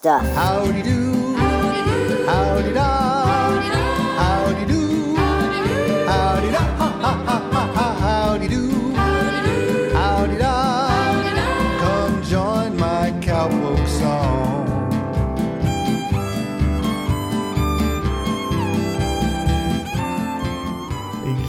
Stuff. Howdy do. Howdy da. Howdy do. Howdy da. Ha ha ha ha ha. Howdy do. Howdy da. Come join my cowpoke song.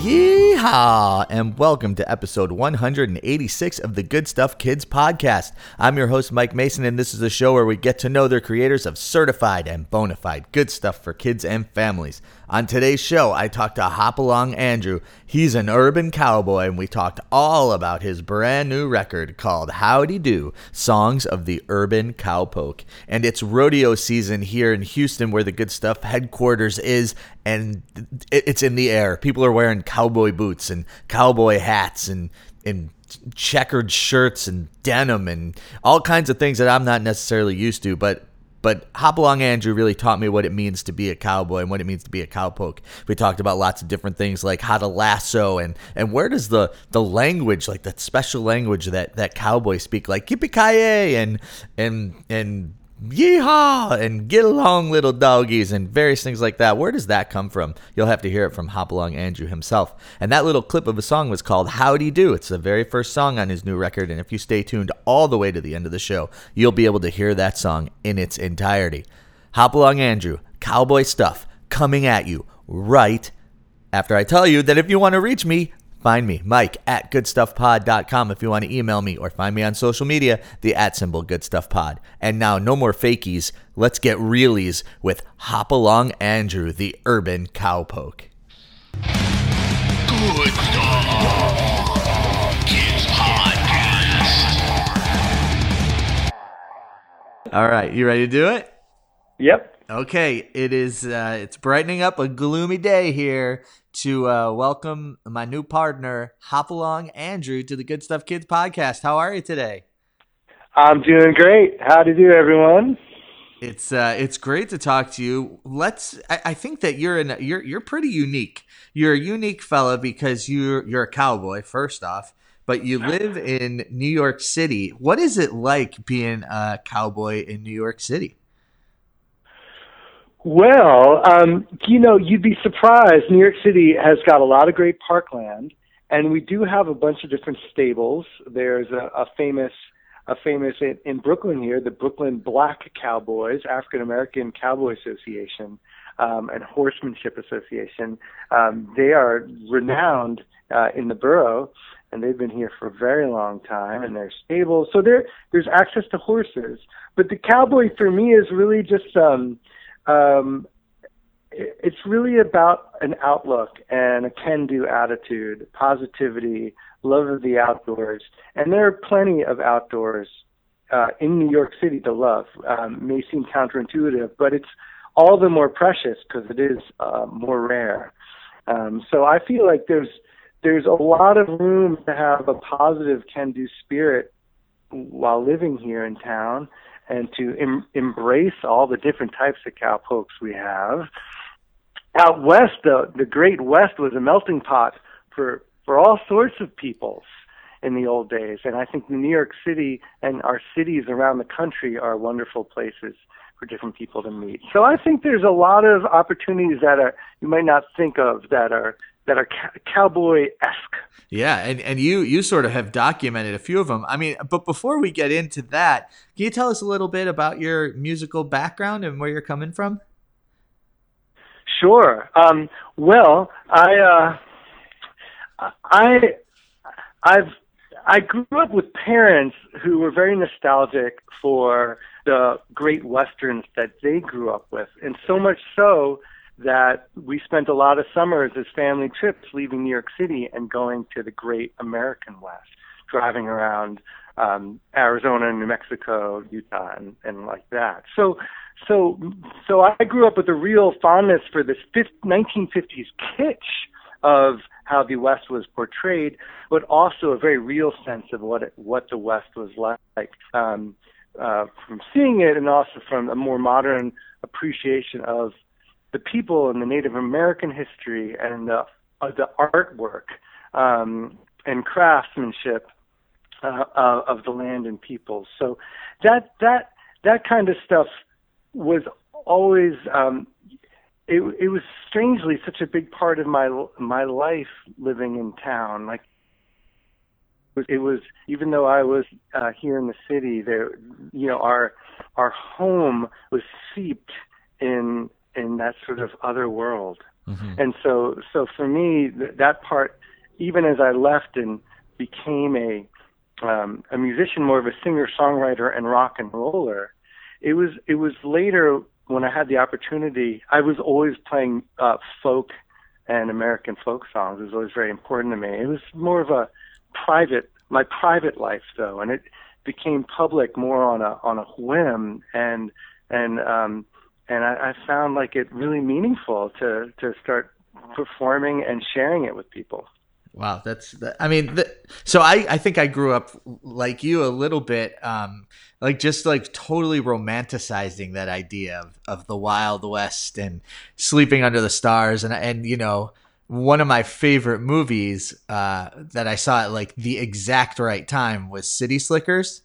Yeehaw! And welcome to episode 186 of the Good Stuff Kids podcast. I'm your host, Mike Mason, and this is a show where we get to know the creators of certified and bona fide good stuff for kids and families. On today's show, I talked to Hopalong Andrew. He's an urban cowboy, and we talked all about his brand new record called Howdy Do Songs of the Urban Cowpoke. And it's rodeo season here in Houston, where the Good Stuff headquarters is, and it's in the air. People are wearing cowboy boots and cowboy hats and, and checkered shirts and denim and all kinds of things that I'm not necessarily used to, but but Hopalong Andrew really taught me what it means to be a cowboy and what it means to be a cowpoke. We talked about lots of different things like how to lasso and and where does the the language like that special language that that cowboys speak like yippee and and and yeehaw and get along little doggies and various things like that. Where does that come from? You'll have to hear it from Hopalong Andrew himself. And that little clip of a song was called Howdy Do. It's the very first song on his new record. And if you stay tuned all the way to the end of the show, you'll be able to hear that song in its entirety. Hopalong Andrew, cowboy stuff coming at you right after I tell you that if you want to reach me, find me, Mike at goodstuffpod.com if you want to email me or find me on social media, the at symbol goodstuffpod. And now, no more fakies. Let's get realies with Hopalong Andrew, the urban cowpoke. Good Stuff Kids Podcast. All right, you ready to do it? Yep. Okay, it is. Uh, it's brightening up a gloomy day here to uh, welcome my new partner, Hopalong Andrew, to the Good Stuff Kids podcast. How are you today? I'm doing great. How to do, everyone? It's uh, it's great to talk to you. Let's. I, I think that you're in. You're you're pretty unique. You're a unique fella because you're you're a cowboy first off, but you live in New York City. What is it like being a cowboy in New York City? Well, um, you know, you'd be surprised. New York City has got a lot of great parkland, and we do have a bunch of different stables. There's a, a famous, a famous in, in Brooklyn here, the Brooklyn Black Cowboys, African American Cowboy Association, um, and Horsemanship Association. Um, they are renowned uh, in the borough, and they've been here for a very long time. And they're stables, so there there's access to horses. But the cowboy for me is really just um, um, it- it's really about an outlook and a can-do attitude, positivity, love of the outdoors, and there are plenty of outdoors uh, in New York City to love. Um, may seem counterintuitive, but it's all the more precious because it is uh, more rare. Um, so I feel like there's there's a lot of room to have a positive can-do spirit while living here in town and to em- embrace all the different types of cowpokes we have. Out west, the the Great West was a melting pot for for all sorts of peoples in the old days, and I think New York City and our cities around the country are wonderful places for different people to meet. So I think there's a lot of opportunities that are you might not think of that are that are cow- cowboy esque. Yeah, and, and you you sort of have documented a few of them. I mean, but before we get into that, can you tell us a little bit about your musical background and where you're coming from? Sure. Um, well, I, uh, I, I've, I grew up with parents who were very nostalgic for the great westerns that they grew up with, and so much so that we spent a lot of summers as family trips leaving New York City and going to the great American West, driving around um, Arizona, New Mexico, Utah, and, and like that. So, so, so I grew up with a real fondness for this 1950s kitsch of how the West was portrayed, but also a very real sense of what it, what the West was like um, uh, from seeing it, and also from a more modern appreciation of the people and the Native American history and the uh, the artwork um, and craftsmanship uh, of the land and people. So that that that kind of stuff was always um, it it was strangely such a big part of my my life living in town. Like it was even though I was uh, here in the city, there you know our our home was seeped in in that sort of other world. Mm-hmm. And so so for me th- that part even as I left and became a um, a musician, more of a singer songwriter and rock and roller, it was it was later when I had the opportunity. I was always playing uh, folk and American folk songs. It was always very important to me. It was more of a private my private life though, and it became public more on a on a whim and and um and I, I found like it really meaningful to to start performing and sharing it with people. Wow, that's I mean, the, so I I think I grew up like you a little bit, um, like just like totally romanticizing that idea of of the Wild West and sleeping under the stars, and and you know one of my favorite movies uh, that I saw at like the exact right time was City Slickers.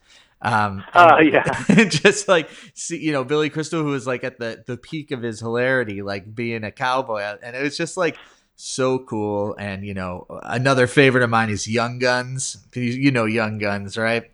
Um, uh, yeah. just like see, you know, Billy Crystal, who was like at the the peak of his hilarity, like being a cowboy, and it was just like so cool. And you know, another favorite of mine is Young Guns. You, you know Young Guns, right?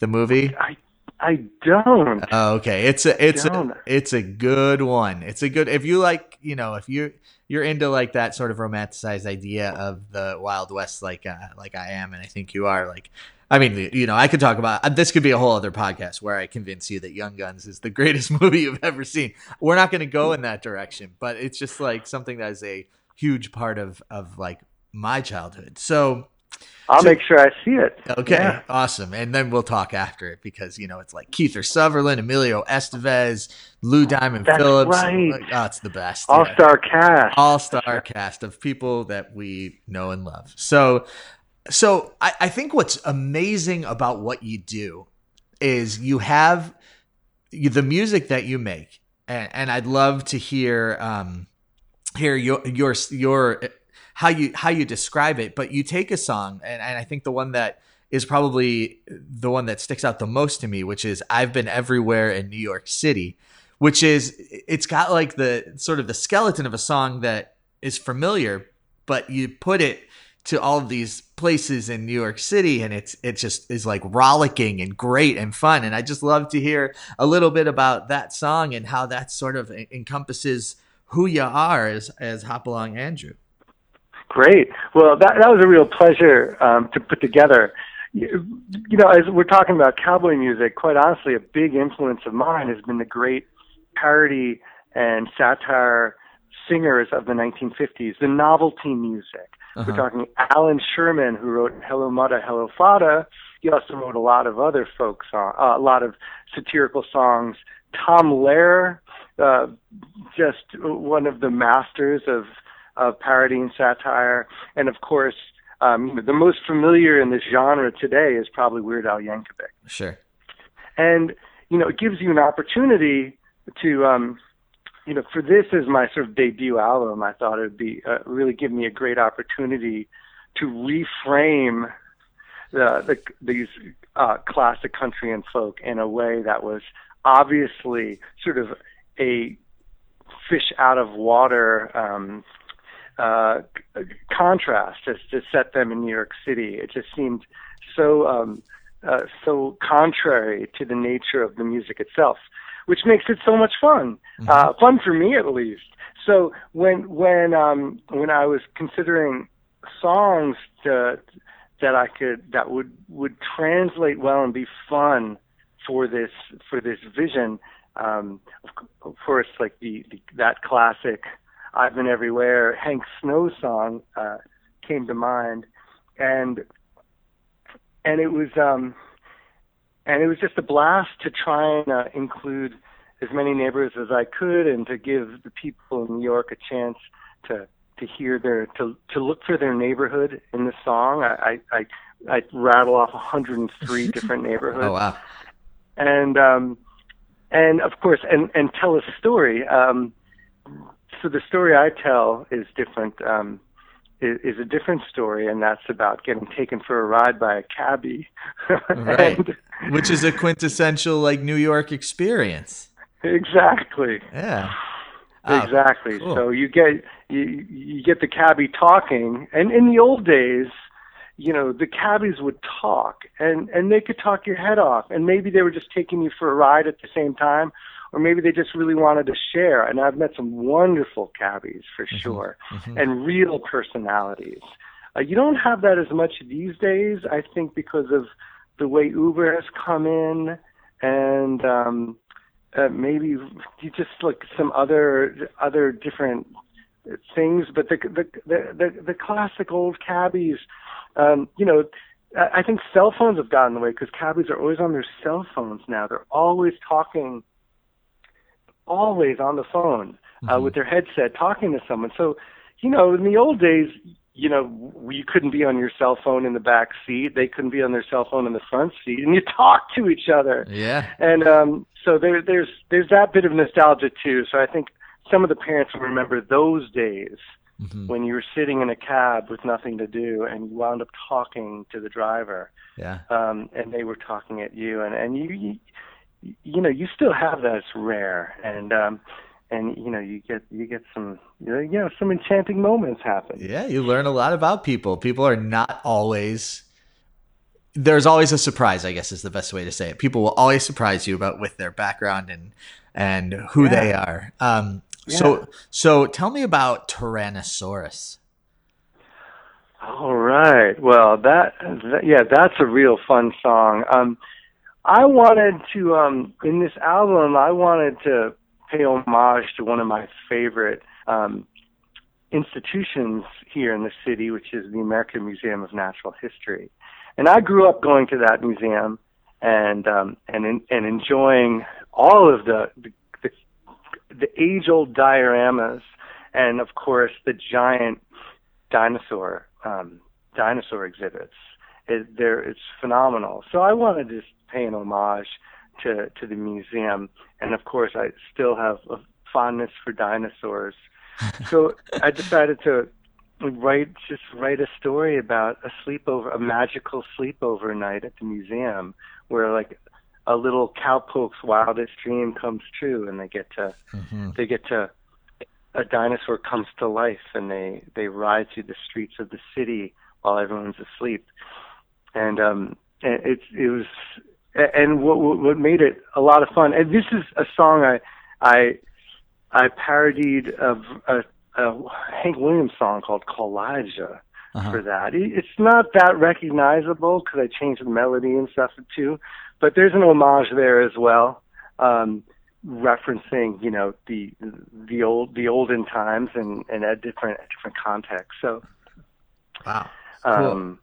The movie. I I don't. Oh, okay. It's a it's a it's a good one. It's a good if you like, you know, if you you're into like that sort of romanticized idea of the Wild West like uh, like I am and I think you are like I mean, you know, I could talk about this could be a whole other podcast where I convince you that Young Guns is the greatest movie you've ever seen. We're not going to go in that direction, but it's just like something that is a huge part of of like my childhood. So I'll so, make sure I see it. Okay, yeah. awesome. And then we'll talk after it because you know it's like Kiefer Sutherland, Emilio Estevez, Lou Diamond That's Phillips. Right. Oh, it's the best. All star yeah. cast. All star cast of people that we know and love. So, so I, I think what's amazing about what you do is you have the music that you make, and, and I'd love to hear. Um, hear your your your how you how you describe it but you take a song and, and i think the one that is probably the one that sticks out the most to me which is i've been everywhere in new york city which is it's got like the sort of the skeleton of a song that is familiar but you put it to all of these places in New York City and it's it just is like rollicking and great and fun and I just love to hear a little bit about that song and how that sort of encompasses who you are as as Hopalong Andrew. Great. Well, that that was a real pleasure um, to put together. You, you know, as we're talking about cowboy music, quite honestly, a big influence of mine has been the great parody and satire singers of the 1950s, the novelty music. Uh-huh. We're talking Allan Sherman, who wrote "Hello Muddah, Hello Fadduh." He also wrote a lot of other folk songs, uh, a lot of satirical songs. Tom Lehrer, uh, just one of the masters of of parody and satire, and of course, um, the most familiar in this genre today is probably Weird Al Yankovic. Sure. And you know, it gives you an opportunity to, um, you know, for this as my sort of debut album, I thought it would be uh, really give me a great opportunity to reframe the, the these uh, classic country and folk in a way that was obviously sort of a fish out of water um, uh, contrast to, to set them in New York City. It just seemed so um, uh, so contrary to the nature of the music itself, which makes it so much fun, mm-hmm. uh, fun for me at least. So when when um, when I was considering songs to, that I could that would would translate well and be fun for this for this vision, um, of, course, like the, the that classic "I've Been Everywhere" Hank Snow song uh, came to mind, and and it was um, and it was just a blast to try and uh, include as many neighbors as I could, and to give the people in New York a chance to to hear their to to look for their neighborhood in the song. I I I, I rattle off 103 different neighborhoods. Oh wow! And um, and of course, and and tell a story. Um, so the story I tell is different. Um, is, is a different story, and that's about getting taken for a ride by a cabbie. Right. And- Which is a quintessential like New York experience. exactly. Yeah. Oh, exactly. cool. So you get you you get the cabbie talking, and in the old days, you know, the cabbies would talk, and and they could talk your head off, and maybe they were just taking you for a ride at the same time, or maybe they just really wanted to share. And I've met some wonderful cabbies for sure, and real personalities. Uh, you don't have that as much these days, I think, because of the way Uber has come in, and um, uh, maybe you just like some other other different things. But the the the the, the classic old cabbies, um, you know. I I think cell phones have gotten in the way because cabbies are always on their cell phones now. They're always talking, always on the phone uh, with their headset talking to someone. So, you know, in the old days, you know, you couldn't be on your cell phone in the back seat. They couldn't be on their cell phone in the front seat, and you talk to each other. Yeah. And um, so there, there's there's that bit of nostalgia too. So I think some of the parents will remember those days when you were sitting in a cab with nothing to do, and you wound up talking to the driver, Yeah. um, and they were talking at you, and and you, you you know you still have that. It's rare, and um, and you know you get you get some you know, some enchanting moments happen. Yeah, you learn a lot about people. People are not always there's always a surprise, I guess is the best way to say it. People will always surprise you about with their background and and who they are. Um so so tell me about Tyrannosaurus. All right. Well, that, that yeah, that's a real fun song. Um, I wanted to um, in this album, I wanted to pay homage to one of my favorite um, institutions here in the city, which is the American Museum of Natural History. And I grew up going to that museum and um, and in, and enjoying all of the the, the, the age-old dioramas, and of course the giant dinosaur um, dinosaur exhibits. It, there, it's phenomenal. So I wanted to just pay an homage to to the museum, and of course I still have a fondness for dinosaurs. so I decided to write just write a story about a sleepover, a magical sleepover night at the museum, where like a little cowpoke's wildest dream comes true, and they get to they get to a dinosaur comes to life and they they ride through the streets of the city while everyone's asleep. And um it's it was and what what made it a lot of fun and this is a song i i i parodied of a, a hank williams song called Kaw-Liga for that. It's not that recognizable because i changed the melody and stuff too but there's an homage there as well um referencing you know the the old the olden times and and at different different contexts. So Wow. um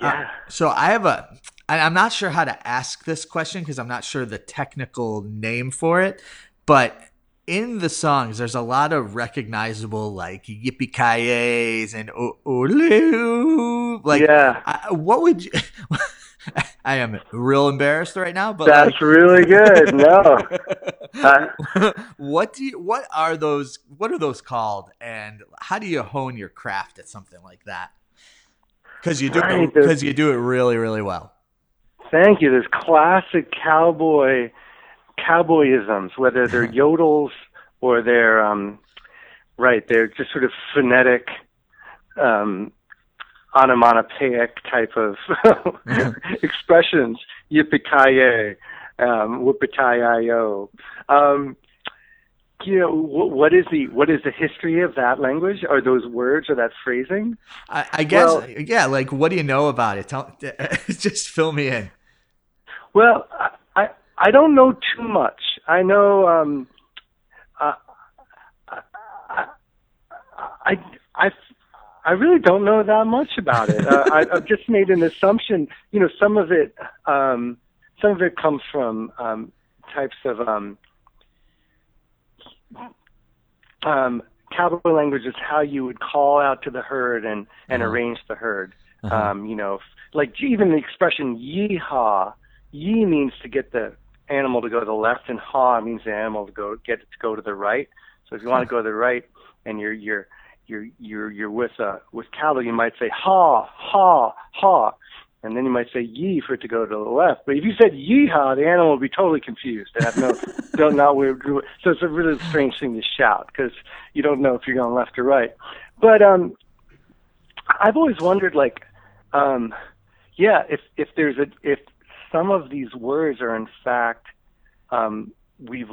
yeah So I have a I- I'm not sure how to ask this question because I'm not sure the technical name for it, but in the songs, there's a lot of recognizable like yippee ki and o- ole like Yeah. I, what would you I am real embarrassed right now, but that's like, really good no uh, what do you what are those what are those called and how do you hone your craft at something like that? Because you do Right, because you do it really really well. thank you. There's classic cowboy cowboyisms whether they're yodels or they're um right they're just sort of phonetic um onomatopoeic type of expressions. Yippee um whoopee um you know what is the what is the history of that language are those words or that phrasing I, I guess Well- yeah. Like, what do you know about it? Tell, just fill me in. Well, I I, don't know too much. I know um, uh, I, I I I really don't know that much about it. uh, I, I've just made an assumption. You know, some of it um, some of it comes from um, types of um, um, cowboy language is how you would call out to the herd and and arrange the herd. Um, you know, like even the expression yeehaw, yee means to get the animal to go to the left, and haw means the animal to go get it to go to the right. So if you want to go to the right, and you're you're you're you're you're with uh with cattle, you might say ha ha ha, and then you might say yee for it to go to the left. But if you said yeehaw, the animal would be totally confused. They have no don't know where. So it's a really strange thing to shout because you don't know if you're going left or right. But um, I've always wondered, like, um, yeah, if if there's a if some of these words are in fact um, we've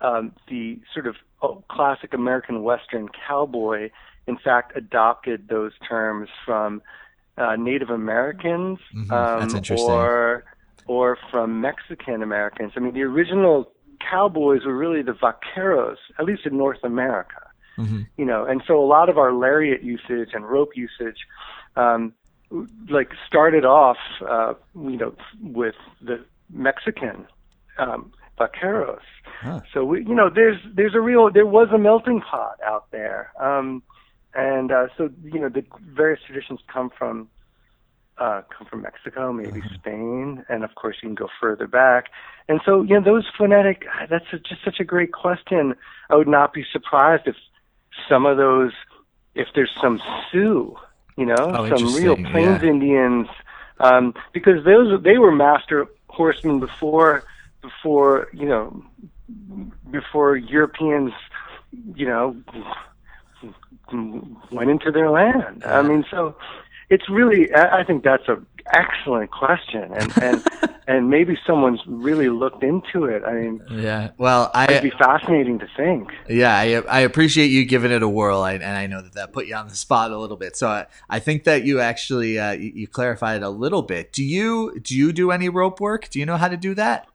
um, the sort of oh, classic American Western cowboy, in fact, adopted those terms from uh, Native Americans Mhm, um, or or from Mexican Americans. I mean, the original cowboys were really the vaqueros, at least in North America. Mhm. You know, and so a lot of our lariat usage and rope usage, um, like started off, uh, you know, with the Mexican um, vaqueros. Huh. So we, you know, there's there's a real there was a melting pot out there, um, and uh, so you know the various traditions come from uh, come from Mexico, maybe Spain, and of course you can go further back. And so you know those phonetic that's a, just such a great question. I would not be surprised if some of those, if there's some Sioux, you know, Oh, some real Plains yeah. Indians, um, because those they were master horsemen before before you know before Europeans, you know, went into their land. I mean, so it's really. I I think that's an excellent question, and and and maybe someone's really looked into it. I mean, Yeah. Well, it'd be fascinating to think. yeah I, I appreciate you giving it a whirl, I, and I know that that put you on the spot a little bit. So I, I think that you actually uh, you, you clarified a little bit. Do you do you do any rope work? Do you know how to do that?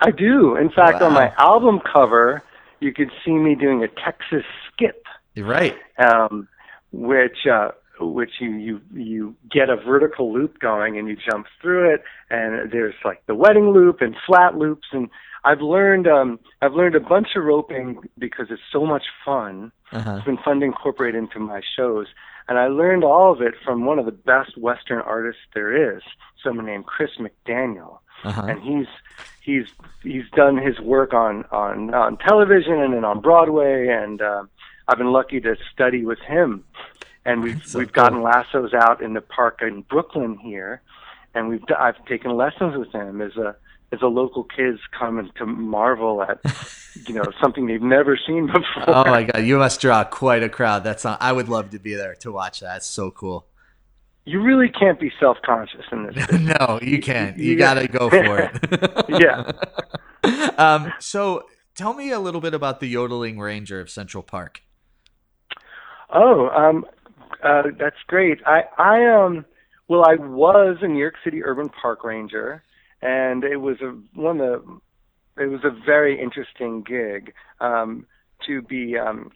I do. In fact, on my album cover, you could see me doing a Texas skip. You're right. um, which uh, which you, you you get a vertical loop going and you jump through it, and there's like the wedding loop and flat loops, and I've learned um, I've learned a bunch of roping because it's so much fun. Uh-huh. It's been fun to incorporate into my shows, and I learned all of it from one of the best Western artists there is, someone named Chris McDaniel Uh-huh. and he's he's he's done his work on on on television and then on Broadway, and uh, I've been lucky to study with him. And we've So we've cool. gotten lassos out in the park in Brooklyn here, and we've I've taken lessons with him as a as a local kids come to marvel at you know something they've never seen before. Oh my god, you must draw quite a crowd. That's not, I would love to be there to watch that. That's so cool. You really can't be self conscious in this. no, you can't. You got to go for it. Yeah. Um, so tell me a little bit about the yodeling ranger of Central Park. Oh, um, uh, that's great. I, I, um, well, I was a New York City urban park ranger, and it was a one of the, it was a very interesting gig um, to be. Um,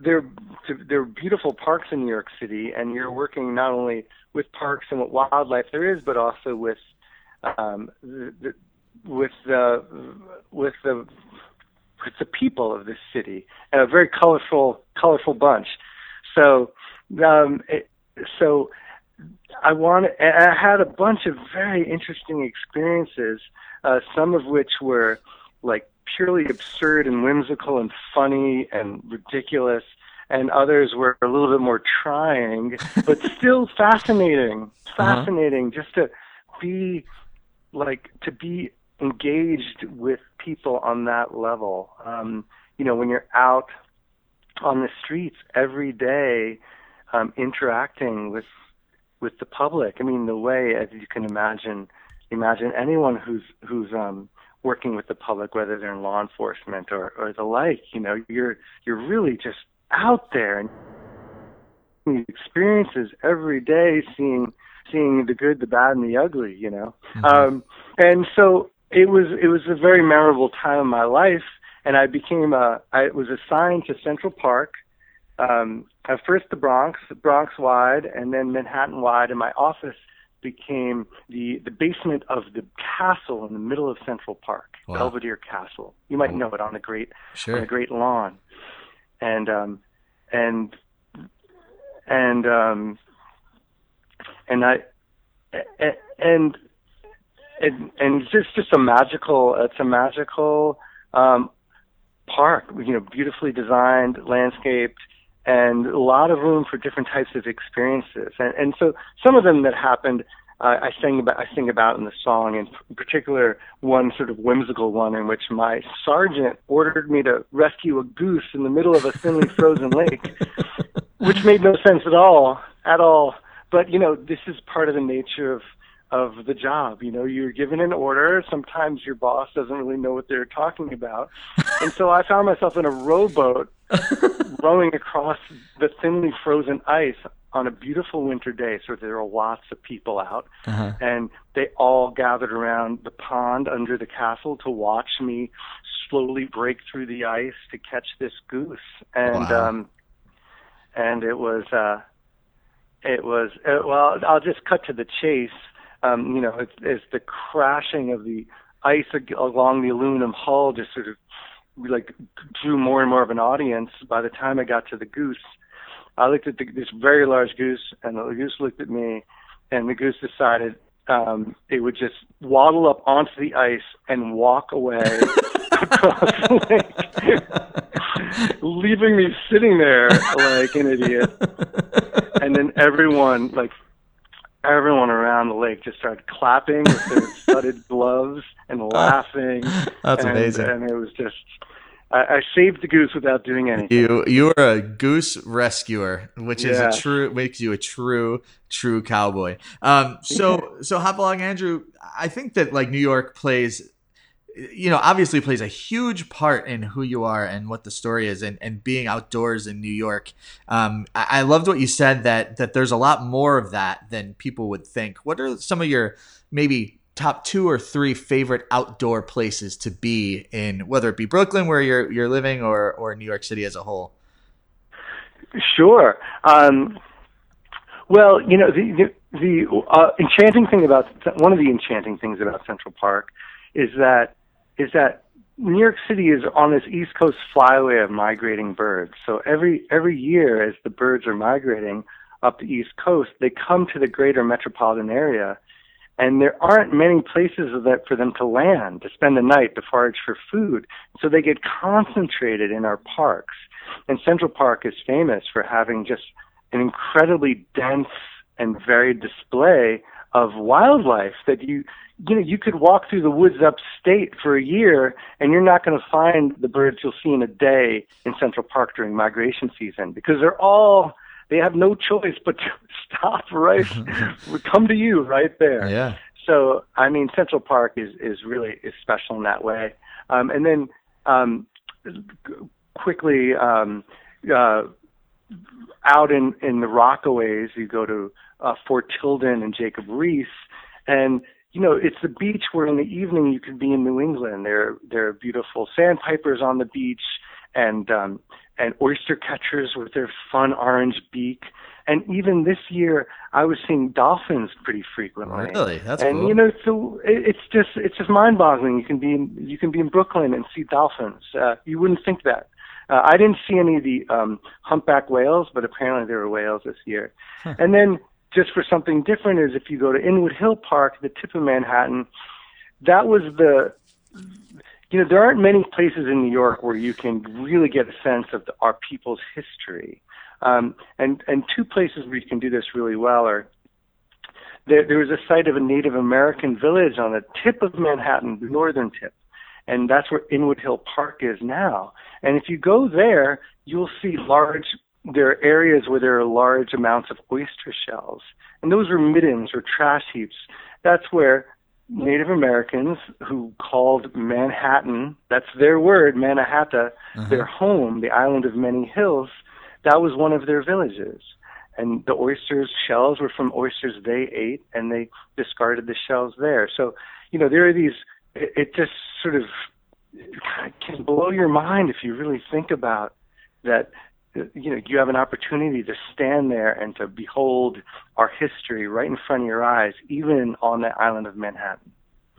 there, to, there are beautiful parks in New York City, and you're working not only with parks and what wildlife there is, but also with, um, the, the, with the, with the, with the people of this city, and a very colorful, colorful bunch. So, um, it, so I wanted, I had a bunch of very interesting experiences, uh, some of which were like purely absurd and whimsical and funny and ridiculous, and others were a little bit more trying, but still fascinating, fascinating just to be like to be engaged with people on that level. Um, you know, when you're out on the streets every day, um, interacting with with the public. I mean, the way as you can imagine, imagine anyone who's who's um, working with the public, whether they're in law enforcement or or the like. You know, you're you're really just out there and these experiences every day, seeing seeing the good, the bad, and the ugly. You know, um, and so it was it was a very memorable time in my life, and I became a I was assigned to Central Park. Um, at first the Bronx, Bronx wide, and then Manhattan wide, and my office became the the basement of the castle in the middle of Central Park, Wow. Belvedere Castle. You might know it on the great on Sure. a great lawn, and um, and and um, and I a- and and and it's just just a magical. It's a magical um, park. You know, beautifully designed, landscaped, and a lot of room for different types of experiences. And, and so some of them that happened, uh, I sing about I sing about in the song, in particular one sort of whimsical one in which my sergeant ordered me to rescue a goose in the middle of a thinly frozen lake, which made no sense at all, at all. But you know, this is part of the nature of of the job. You know, you're given an order. Sometimes your boss doesn't really know what they're talking about. And so I found myself in a rowboat rowing across the thinly frozen ice on a beautiful winter day. So there were lots of people out. Uh-huh. And they all gathered around the pond under the castle to watch me slowly break through the ice to catch this goose. And, Wow. um, and it was, uh, it was, uh, well, I'll just cut to the chase um, you know, as, as the crashing of the ice ag- along the aluminum hull just sort of like drew more and more of an audience. By the time I got to the goose, I looked at the, this very large goose, and the goose looked at me, and the goose decided um, it would just waddle up onto the ice and walk away across the lake, leaving me sitting there like an idiot. And then everyone, like everyone around the lake just started clapping with their studded gloves and laughing. That's and, amazing. And it was just, I, I saved the goose without doing anything. You you are a goose rescuer, which is a true makes you a true true cowboy. Um, so so hop along, Andrew. I think that like New York plays, you know, obviously plays a huge part in who you are and what the story is, and, and being outdoors in New York. Um, I, I loved what you said that that there's a lot more of that than people would think. What are some of your maybe top two or three favorite outdoor places to be in, whether it be Brooklyn where you're you're living or or New York City as a whole? Sure. Um, well, you know, the the, the uh, enchanting thing about one of the enchanting things about Central Park is that is that New York City is on this East Coast flyway of migrating birds. So every every year, as the birds are migrating up the East Coast, they come to the greater metropolitan area, and there aren't many places that for them to land to spend the night to forage for food. So they get concentrated in our parks. And Central Park is famous for having just an incredibly dense and varied display of wildlife that you you know you could walk through the woods upstate for a year and you're not going to find the birds you'll see in a day in Central Park during migration season because they're all they have no choice but to stop right come to you right there Yeah. so I mean, Central Park is is really is special in that way. Um, and then um, quickly um, uh, out in in the Rockaways, you go to uh, Fort Tilden and Jacob Riis, and you know it's the beach where in the evening you could be in New England. There there are beautiful sandpipers on the beach and um, and oyster catchers with their fun orange beak. And even this year, I was seeing dolphins pretty frequently Really? That's and cool. you know so it, it's just it's just mind-boggling you can be in, you can be in brooklyn and see dolphins uh, you wouldn't think that uh, i didn't see any of the um humpback whales but apparently there were whales this year and then just for something different is if you go to inwood hill park the tip of manhattan that was the you know there aren't many places in new york where you can really get a sense of the, our people's history um, and and two places where you can do this really well are there, there was a site of a Native American village on the tip of Manhattan, the northern tip, and that's where Inwood Hill Park is now. And if you go there, you'll see large. There are areas where there are large amounts of oyster shells, and those are middens or trash heaps. That's where Native Americans who called Manhattan, that's their word, Mannahatta, uh-huh. their home, the island of many hills, that was one of their villages. And the oysters shells were from oysters they ate and they discarded the shells there. So you know there are these it, it just sort of can blow your mind if you really think about that you know you have an opportunity to stand there and to behold our history right in front of your eyes even on the island of manhattan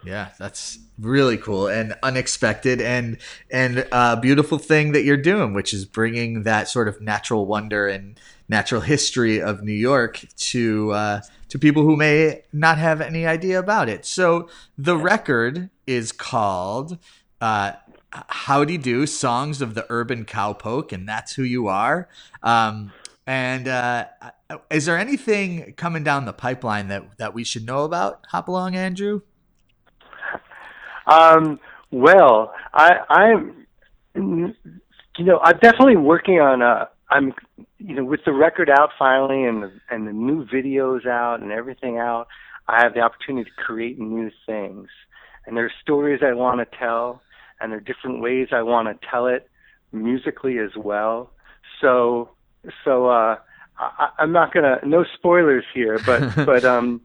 Yeah, that's really cool and unexpected and and a beautiful thing that you're doing, which is bringing that sort of natural wonder and natural history of New York to uh, to people who may not have any idea about it. So the record is called uh, Howdy Do Songs of the Urban Cowpoke, and that's who you are. Um, and uh, is there anything coming down the pipeline that, that we should know about? Hop along, Andrew. Um, well, I, I'm, you know, I'm definitely working on a. I'm, you know, with the record out finally, and the, and the new videos out, and everything out. I have the opportunity to create new things, and there are stories I want to tell, and there are different ways I want to tell it musically as well. So, so uh, I, I'm not gonna no spoilers here, but but um,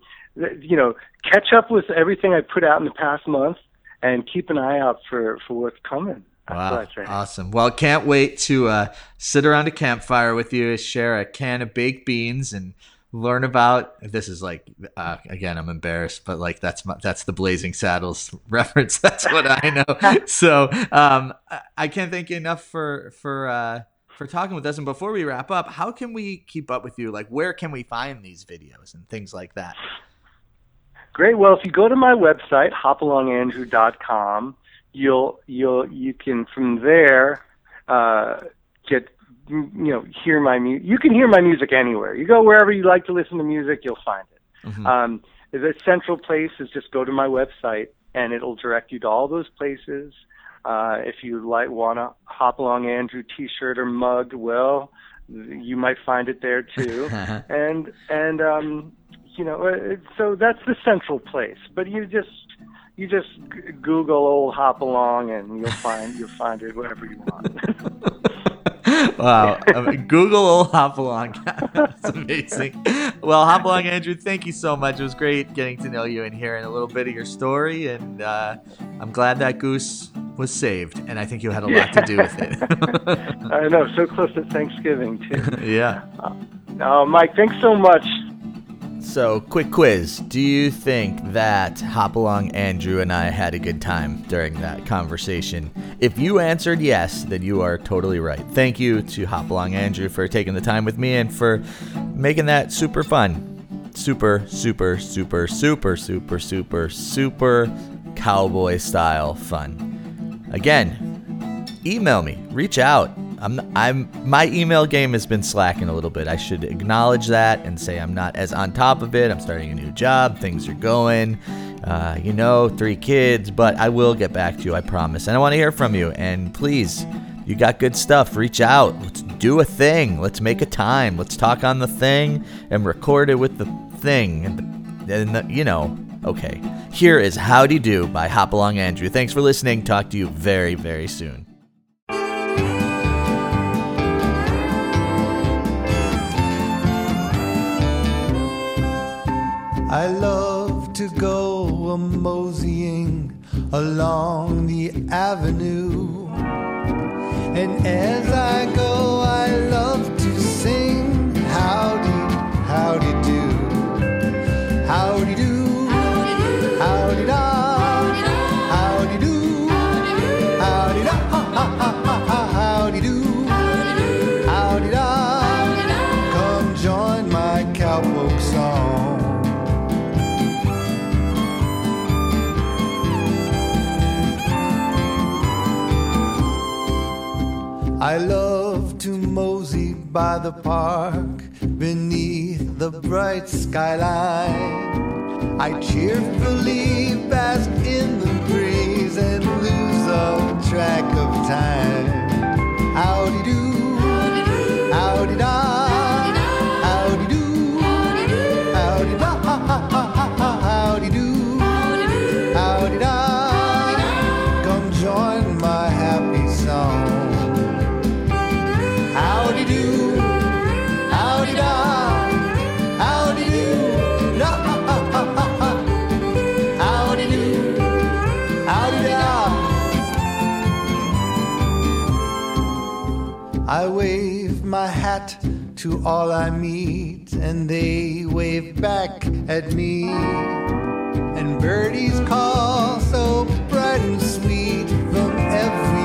you know, catch up with everything I put out in the past month and keep an eye out for for what's coming. Wow, awesome! Well, can't wait to uh, sit around a campfire with you, share a can of baked beans, and learn about. This is like uh, again, I'm embarrassed, but like that's my, that's the Blazing Saddles reference. That's what I know. so um, I can't thank you enough for for. Uh, for talking with us. And before we wrap up, how can we keep up with you? Like, where can we find these videos and things like that? Great. Well, if you go to my website, hopalongandrew.com, you'll you'll you can from there uh, get you know hear my music. You can hear my music anywhere. You go wherever you like to listen to music, you'll find it. Mm-hmm. Um, the central place is just go to my website, and it'll direct you to all those places. Uh, if you like want to Hopalong Andrew T-shirt or mug, well, you might find it there too. and and um, you know, uh, so that's the central place. But you just you just Google old hop along and you'll find you'll find it wherever you want. wow. Google old hop along. That's amazing. Well, hop along, Andrew. Thank you so much. It was great getting to know you and hearing a little bit of your story. And uh, I'm glad that goose was saved. And I think you had a lot to do with it. I know. So close to Thanksgiving, too. yeah. Uh, Mike, thanks so much. So, quick quiz. Do you think that Hopalong Andrew and I had a good time during that conversation? If you answered yes, then you are totally right. Thank you to Hopalong Andrew for taking the time with me and for making that super fun. Super, super, super, super, super, super, super cowboy style fun. Again, email me, reach out. I'm I'm my email game has been slacking a little bit. I should acknowledge that and say I'm not as on top of it. I'm starting a new job, things are going. Uh, you know, three kids, but I will get back to you, I promise. And I want to hear from you. And please, you got good stuff. Reach out. Let's do a thing. Let's make a time. Let's talk on the thing and record it with the thing. And, the, and the, you know, okay. Here is Howdy Do by Hopalong Andrew. Thanks for listening. Talk to you very, very soon. I love to go a moseying along the avenue. And as I go, I love to sing howdy, howdy do, I love to mosey by the park beneath the bright skyline. I cheerfully bask in the breeze and lose all track of time. Howdy do, howdy da, howdy to all I meet, and they wave back at me. And birdies call so bright and sweet from every